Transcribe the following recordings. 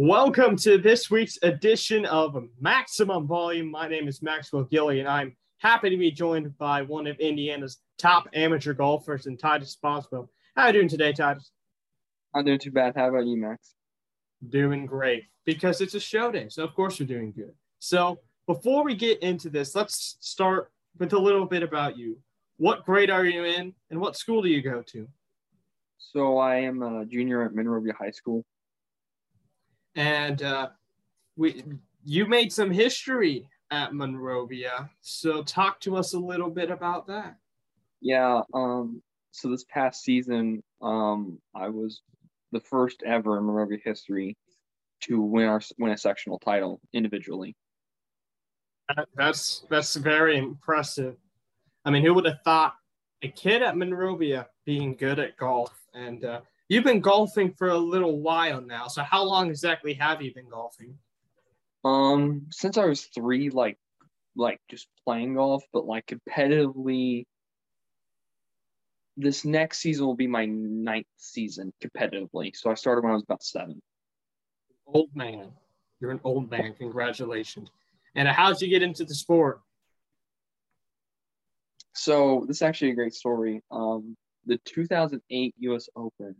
Welcome to this week's edition of Maximum Volume. My name is Maxwell Gilly, and I'm happy to be joined by one of Indiana's top amateur golfers, and Titus Boswell. How are you doing today, Titus? I'm doing too bad. How about you, Max? Doing great because it's a show day, so of course you're doing good. So before we get into this, let's start with a little bit about you. What grade are you in, and what school do you go to? So I am a junior at Monrovia High School. And uh, we, you made some history at Monrovia. So talk to us a little bit about that. Yeah. Um, so this past season, um, I was the first ever in Monrovia history to win our win a sectional title individually. That's that's very impressive. I mean, who would have thought a kid at Monrovia being good at golf? And uh, you've been golfing for a little while now. So how long exactly have you been golfing? Um, since I was three, like like just playing golf, but like competitively. This next season will be my ninth season competitively. So I started when I was about seven. Old man. You're an old man. Congratulations. And how did you get into the sport? So this is actually a great story. Um, the 2008 U.S. Open,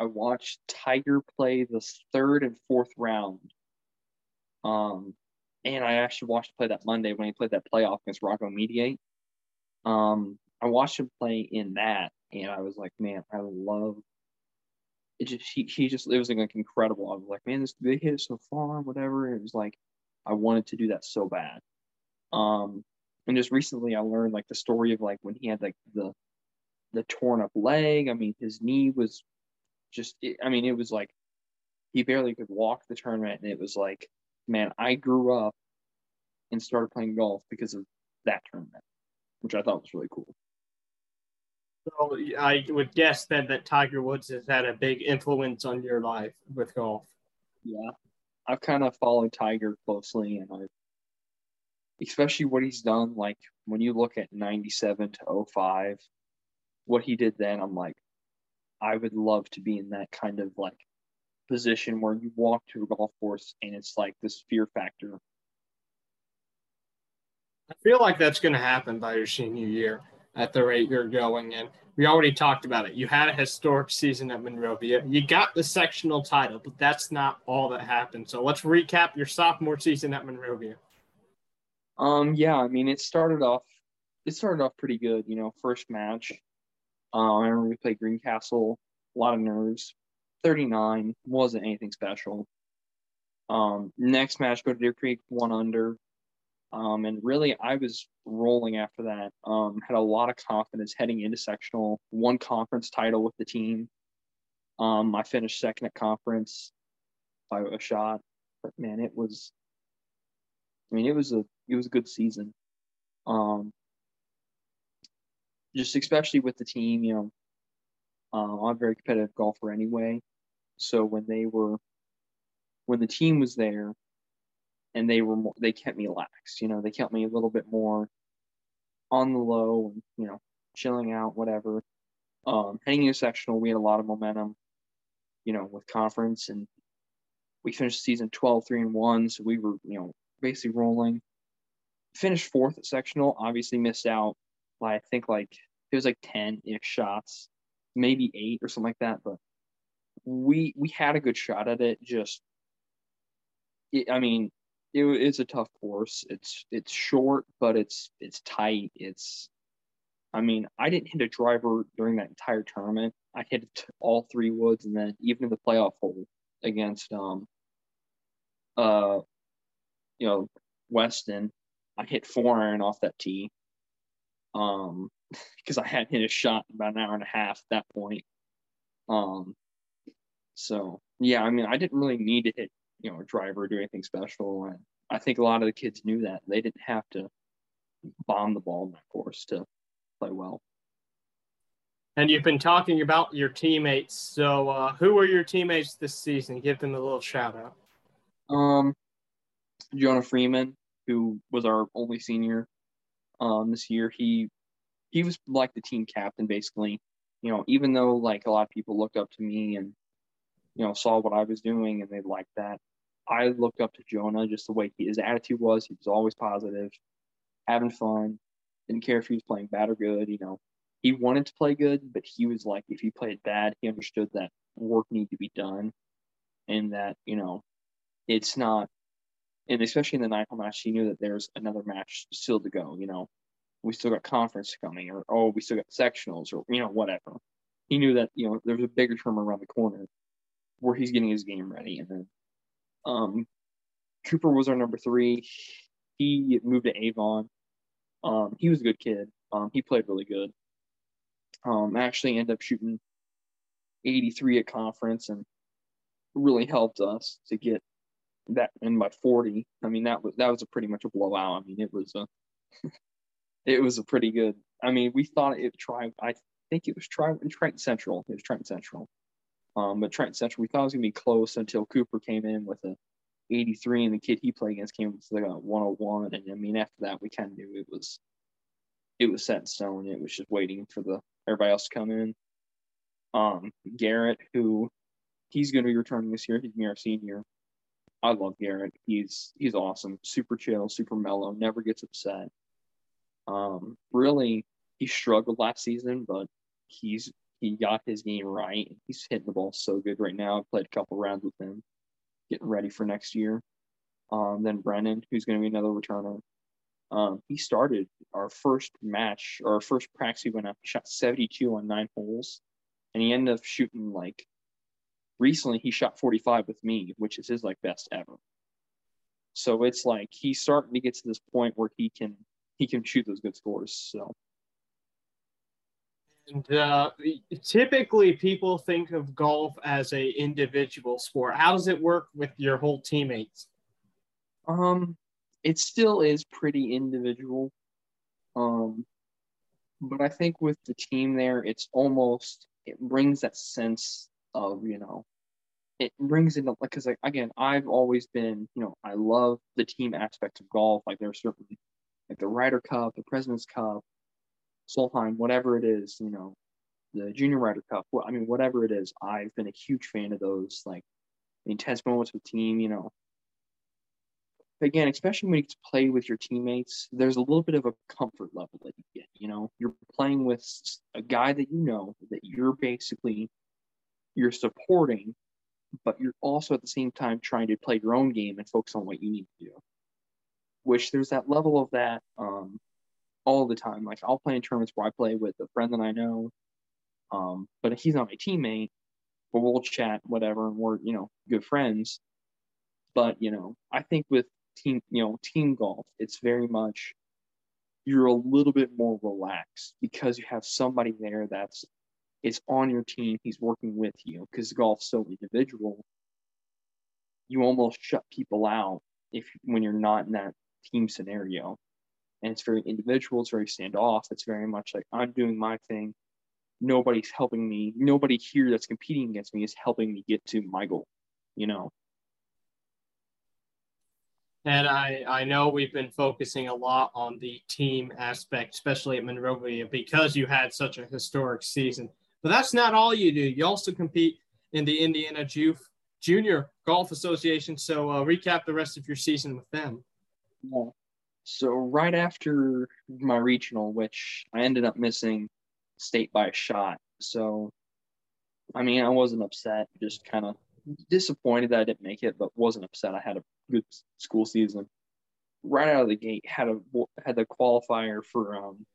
I watched Tiger play the third and fourth round. Um, and I actually watched him play that Monday when he played that playoff against Rocco Mediate. Um, I watched him play in that, and I was like, man, I love it. Just he, he just it was like incredible. I was like, man, this they hit it so far, whatever. It was like I wanted to do that so bad. Um, and just recently I learned like the story of like when he had like the the torn up leg. I mean, his knee was just. I mean, it was like he barely could walk the tournament, and it was like, man, I grew up and started playing golf because of that tournament, which I thought was really cool. So I would guess then that Tiger Woods has had a big influence on your life with golf. Yeah, I've kind of followed Tiger closely, and I, especially what he's done. Like when you look at '97 to 05, what he did then, I'm like, I would love to be in that kind of like position where you walk to a golf course and it's like this fear factor. I feel like that's going to happen by your senior year at the rate you're going. And we already talked about it. You had a historic season at Monrovia. You got the sectional title, but that's not all that happened. So let's recap your sophomore season at Monrovia. Um, yeah, I mean, it started off, it started off pretty good. You know, first match, uh, I remember we played Greencastle, a lot of nerves. 39 wasn't anything special. Um, next match, go to Deer Creek, one under. Um, and really, I was rolling after that. Um, had a lot of confidence heading into sectional, won conference title with the team. Um, I finished second at conference by a shot, but man, it was. I mean, it was a it was a good season. Um, just especially with the team, you know, uh, I'm a very competitive golfer anyway. So when they were, when the team was there, and they were more, they kept me lax. You know, they kept me a little bit more on the low, and you know, chilling out, whatever. Um, heading sectional, we had a lot of momentum. You know, with conference, and we finished season 12, three and one, so we were you know basically rolling. Finished fourth at sectional, obviously missed out by I think like it was like 10 ish shots, maybe eight or something like that. But we we had a good shot at it. Just, it, I mean, it, it's a tough course. It's it's short, but it's it's tight. It's, I mean, I didn't hit a driver during that entire tournament. I hit all three woods, and then even in the playoff hole against um, uh, you know, Weston, I hit four iron off that tee um, because I hadn't hit a shot in about an hour and a half at that point. Um, so yeah, I mean, I didn't really need to hit, you know, a driver or do anything special, and I think a lot of the kids knew that they didn't have to bomb the ball in that course to play well. And you've been talking about your teammates. So, uh, who were your teammates this season? Give them a little shout out. Um, Jonah Freeman, who was our only senior um, this year. He he was like the team captain basically. You know, even though like a lot of people looked up to me and you know, saw what I was doing and they liked that. I looked up to Jonah just the way he, his attitude was. He was always positive, having fun, didn't care if he was playing bad or good. You know, he wanted to play good, but he was like, if he played bad, he understood that work needed to be done and that, you know, it's not, and especially in the ninth match, he knew that there's another match still to go. You know, we still got conference coming, or oh, we still got sectionals, or you know, whatever. He knew that you know there's a bigger term around the corner where he's getting his game ready, and then um, Cooper was our number three. He moved to Avon. Um, he was a good kid. Um, he played really good. Um, actually ended up shooting 83 at conference and really helped us to get that in by 40. I mean, that was, that was a pretty much a blowout. I mean, it was a, it was a pretty good, I mean, we thought it try, I think it was try, Triton Central. It was Triton Central. Um, but Triton Central, we thought it was gonna be close until Cooper came in with a 83, and the kid he played against came with like a 101. And I mean, after that, we kind of knew it was it was set in stone. It was just waiting for the everybody else to come in. Um, Garrett, who he's going to be returning this year. He's gonna be our senior. I love Garrett. He's he's awesome. Super chill, super mellow. Never gets upset. Um, really, he struggled last season, but he's he got his game right. He's hitting the ball so good right now. I've played a couple rounds with him, getting ready for next year. Um, then Brennan, who's going to be another returner. Um, he started our first match our first practice. He went up, shot 72 on nine holes, and he ended up shooting like. Recently, he shot 45 with me, which is his like best ever. So it's like he's starting to get to this point where he can he can shoot those good scores. So and uh, typically, people think of golf as a individual sport. How does it work with your whole teammates? Um, it still is pretty individual. Um, but I think with the team there, it's almost it brings that sense of you know, it brings in like because like again, I've always been you know I love the team aspect of golf. Like there's certainly like the Ryder Cup, the President's Cup, Solheim, whatever it is, you know, the Junior Ryder Cup. Well, I mean, whatever it is, I've been a huge fan of those, like intense moments with team. You know, again, especially when you get to play with your teammates, there's a little bit of a comfort level that you get. You know, you're playing with a guy that you know that you're basically you're supporting, but you're also at the same time trying to play your own game and focus on what you need to do. Which there's that level of that. Um, all the time. Like I'll play in tournaments where I play with a friend that I know, um, but he's not my teammate. But we'll chat, whatever, and we're you know good friends. But you know, I think with team, you know, team golf, it's very much you're a little bit more relaxed because you have somebody there that's is on your team. He's working with you because golf's so individual. You almost shut people out if when you're not in that team scenario and it's very individual. It's very standoff. It's very much like I'm doing my thing. Nobody's helping me. Nobody here that's competing against me is helping me get to my goal. You know. And I, I know we've been focusing a lot on the team aspect, especially at Monrovia, because you had such a historic season. But that's not all you do. You also compete in the Indiana Ju- Junior Golf Association. So uh, recap the rest of your season with them. Yeah. So right after my regional, which I ended up missing state by a shot. So I mean, I wasn't upset, just kind of disappointed that I didn't make it, but wasn't upset. I had a good school season. Right out of the gate, had a had the qualifier for um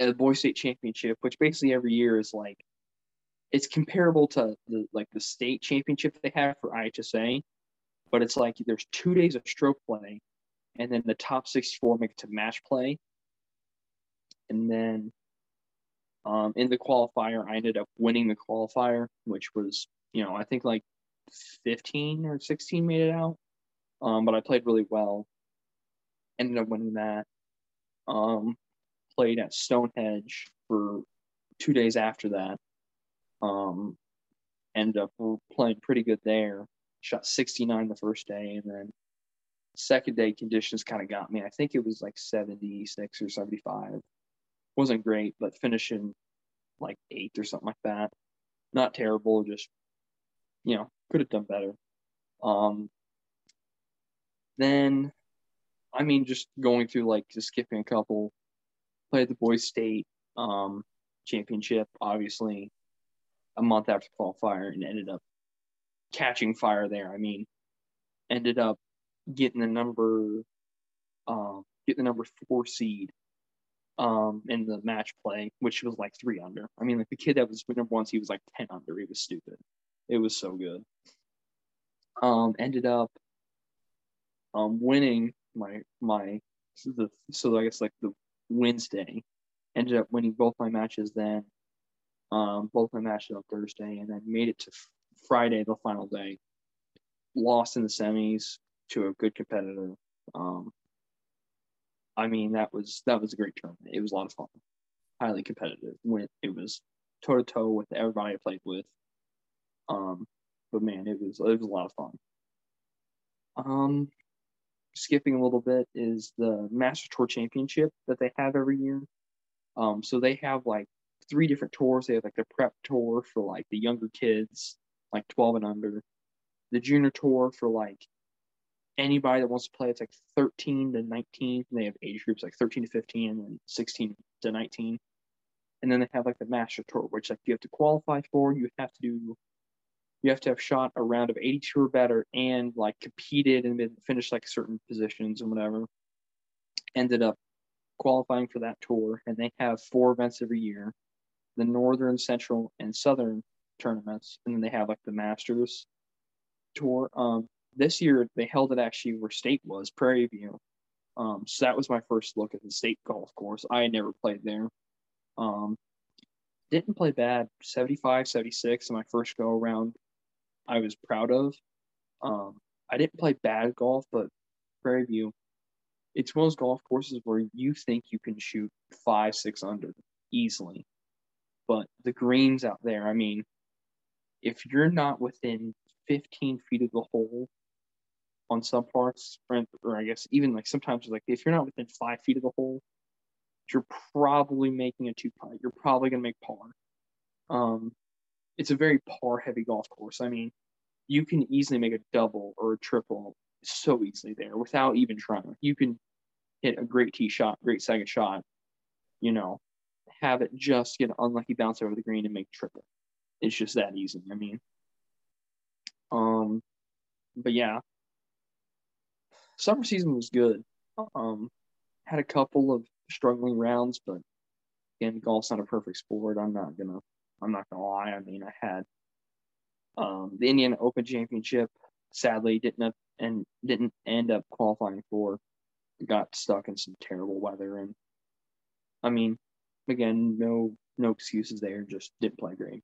a boy state championship, which basically every year is like it's comparable to the like the state championship they have for IHSA, but it's like there's two days of stroke play and then the top 64 make it to match play. And then um, in the qualifier, I ended up winning the qualifier, which was, you know, I think like 15 or 16 made it out. Um, but I played really well. Ended up winning that. Um, played at Stonehenge for two days after that. Um, ended up playing pretty good there. Shot 69 the first day, and then second day conditions kind of got me. I think it was like 76 or 75. Wasn't great, but finishing like eighth or something like that. Not terrible, just you know, could have done better. Um, then, I mean, just going through like just skipping a couple, played the boys state um, championship, obviously, a month after qualifier, and ended up catching fire there. I mean, ended up getting the number, um, getting the number four seed um in the match play, which was like three under. I mean, like the kid that was number one, he was like ten under. He was stupid. It was so good. Um, ended up um winning my my so the so I guess like the Wednesday. Ended up winning both my matches then. Um, both my matches on Thursday, and then made it to Friday, the final day. Lost in the semis to a good competitor. Um, I mean, that was that was a great tournament. It was a lot of fun, highly competitive. When it was toe to toe with everybody I played with. Um, but man, it was it was a lot of fun. Um, skipping a little bit is the Master Tour Championship that they have every year. Um, so they have like three different tours. They have like the prep tour for like the younger kids, like 12 and under, the junior tour for like anybody that wants to play. It's like 13 to 19. And they have age groups like 13 to 15 and 16 to 19. And then they have like the master tour, which like you have to qualify for. You have to do, you have to have shot a round of 82 or better and like competed and been finished like certain positions and whatever. Ended up qualifying for that tour, and they have four events every year: the Northern, Central, and Southern tournaments, and then they have like the Masters tour. Um, this year they held it actually where state was Prairie View. Um, so that was my first look at the state golf course. I had never played there. Um, didn't play bad 75, 76 in my first go around. I was proud of. Um, I didn't play bad golf, but Prairie View, it's one of those golf courses where you think you can shoot five, six under easily. But the greens out there, I mean, if you're not within 15 feet of the hole on some parts, or, I guess even like sometimes like if you're not within five feet of the hole, you're probably making a two putt. You're probably gonna make par. Um, it's a very par heavy golf course. I mean, you can easily make a double or a triple so easily there without even trying. You can hit a great tee shot, great second shot, you know, have it just get an unlucky bounce over the green and make triple. It's just that easy. I mean, um, but yeah, summer season was good. Um, had a couple of struggling rounds, but again, golf's not a perfect sport. I'm not gonna, I'm not gonna lie. I mean, I had um, the Indiana Open Championship. Sadly, didn't up, and didn't end up qualifying for. Got stuck in some terrible weather, and I mean, again, no no excuses there. Just didn't play great.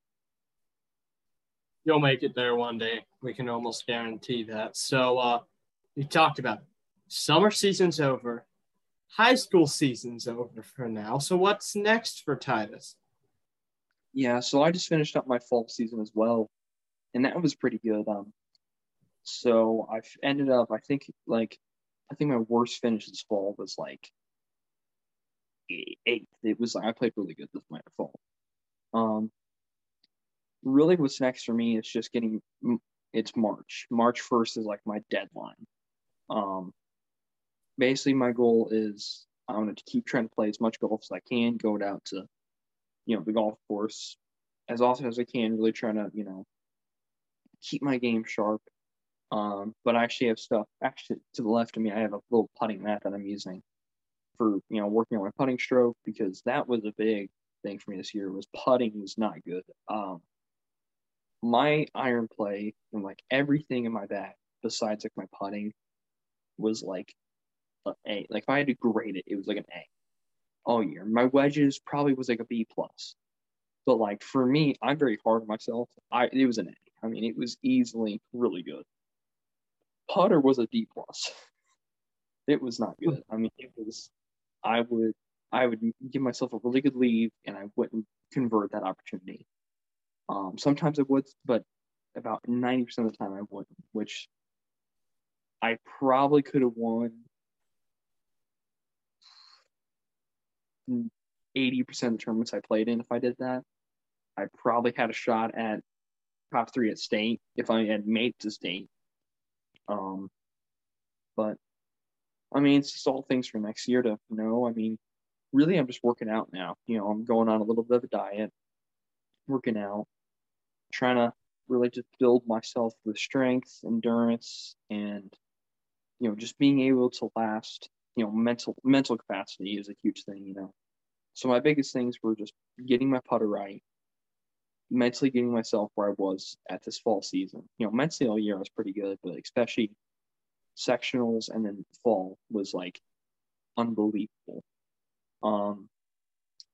You'll make it there one day. We can almost guarantee that. So, uh, we talked about it. Summer season's over. High school season's over for now. So what's next for Titus? Yeah, so I just finished up my fall season as well, and that was pretty good. Um, so I ended up, I think, like, I think my worst finish this fall was like eighth. It was I played really good this my fall. Um, really, what's next for me is just getting. It's March. March first is like my deadline. Um, basically, my goal is I want to keep trying to play as much golf as I can, go out to, you know, the golf course as often as I can, really trying to, you know, keep my game sharp. Um, but I actually have stuff actually to the left of me. I have a little putting mat that I'm using for, you know, working on my putting stroke because that was a big thing for me this year was putting was not good. Um, my iron play and like everything in my bag besides like my putting was like an A. Like if I had to grade it, it was like an A all year. My wedges probably was like a B plus. But like for me, I'm very hard on myself. I it was an A. I mean, it was easily really good. Putter was a D plus. It was not good. I mean, it was. I would I would give myself a really good leave, and I wouldn't convert that opportunity. Um, sometimes I would, but about ninety percent of the time I wouldn't, which I probably could have won 80% of the tournaments I played in if I did that. I probably had a shot at top three at state if I had made to state. Um, but I mean, it's just all things for next year to know. I mean, really, I'm just working out now. You know, I'm going on a little bit of a diet, working out, trying to really just build myself with strength, endurance, and you know, just being able to last. You know, mental mental capacity is a huge thing. You know, so my biggest things were just getting my putter right, mentally getting myself where I was at this fall season. You know, mentally all year I was pretty good, but especially sectionals and then fall was like unbelievable. Um,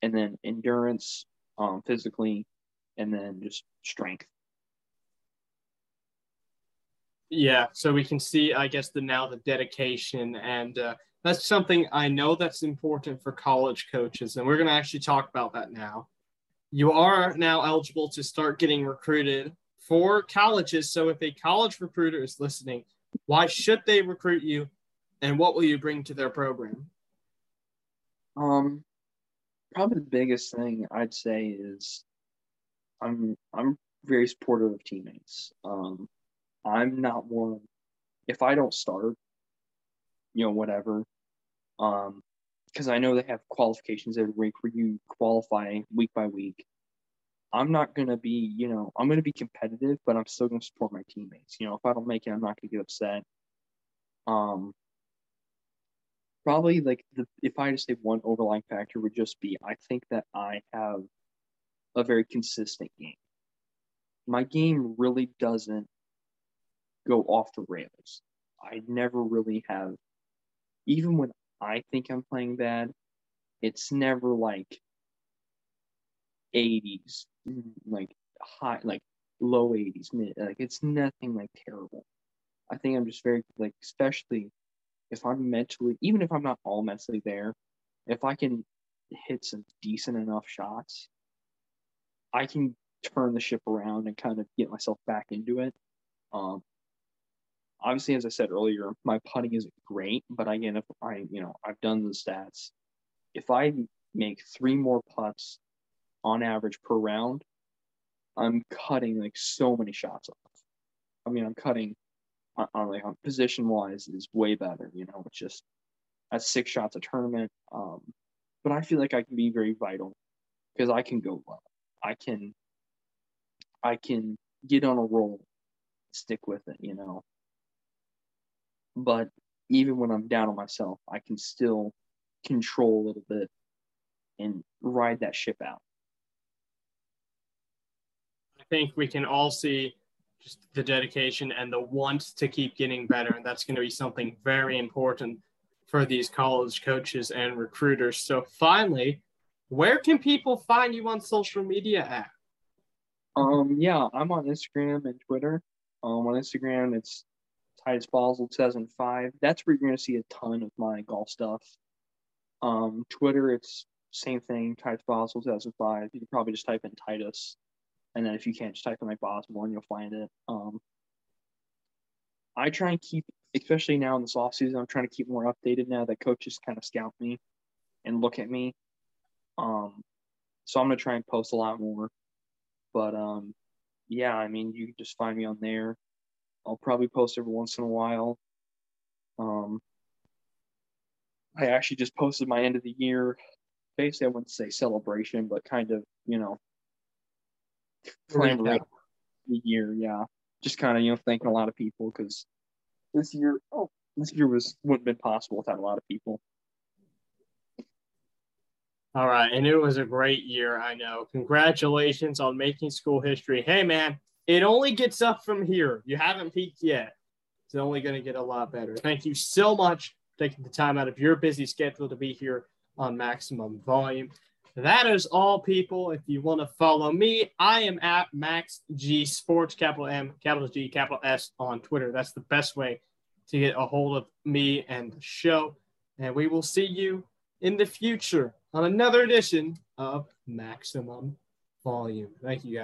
and then endurance, um, physically, and then just strength. Yeah, so we can see, I guess, the now the dedication, and uh, that's something I know that's important for college coaches, and we're going to actually talk about that now. You are now eligible to start getting recruited for colleges. So if a college recruiter is listening, why should they recruit you, and what will you bring to their program? Um, probably the biggest thing I'd say is I'm I'm very supportive of teammates. Um, I'm not one. If I don't start, you know, whatever, um, because I know they have qualifications every week where you qualify week by week. I'm not gonna be, you know, I'm gonna be competitive, but I'm still gonna support my teammates. You know, if I don't make it, I'm not gonna get upset. Um, probably like the if I had to say one overlying factor would just be I think that I have a very consistent game. My game really doesn't go off the rails. I never really have, even when I think I'm playing bad, it's never like 80s, like high, like low 80s, mid, like it's nothing like terrible. I think I'm just very like, especially if I'm mentally, even if I'm not all mentally there, if I can hit some decent enough shots, I can turn the ship around and kind of get myself back into it. Um, obviously, as I said earlier, my putting isn't great, but again, if I, you know, I've done the stats. If I make three more putts on average per round, I'm cutting like so many shots off. I mean, I'm cutting on, on like on position wise is way better. You know, it's just at six shots a tournament. Um, but I feel like I can be very vital because I can go well. I can, I can get on a roll, stick with it. You know, but even when I'm down on myself, I can still control a little bit and ride that ship out. I think we can all see just the dedication and the want to keep getting better. And that's going to be something very important for these college coaches and recruiters. So, finally, where can people find you on social media at? Um, yeah, I'm on Instagram and Twitter. Um, on Instagram, it's Titus Boswell 2005. That's where you're going to see a ton of my golf stuff. Um, Twitter, it's same thing, Titus Boswell 2005. You can probably just type in Titus. And then if you can't, just type in like Bosmore and you'll find it. Um, I try and keep, especially now in this off season, I'm trying to keep more updated now that coaches kind of scout me and look at me. Um, so I'm gonna try and post a lot more. But um, yeah, I mean, you can just find me on there. I'll probably post every once in a while. Um, I actually just posted my end of the year. Basically, I wouldn't say celebration, but kind of, you know, collaborate the year. Yeah, just kind of, you know, thanking a lot of people because this year, oh, this year was wouldn't have been possible without a lot of people. All right, and it was a great year. I know. Congratulations on making school history. Hey, man, it only gets up from here. You haven't peaked yet. It's only going to get a lot better. Thank you so much for taking the time out of your busy schedule to be here on Maximum Volume. That is all, people. If you want to follow me, I am at Max G Sports, capital M, capital G, capital S on Twitter. That's the best way to get a hold of me and the show. And we will see you in the future on another edition of Maximum Volume. Thank you, guys.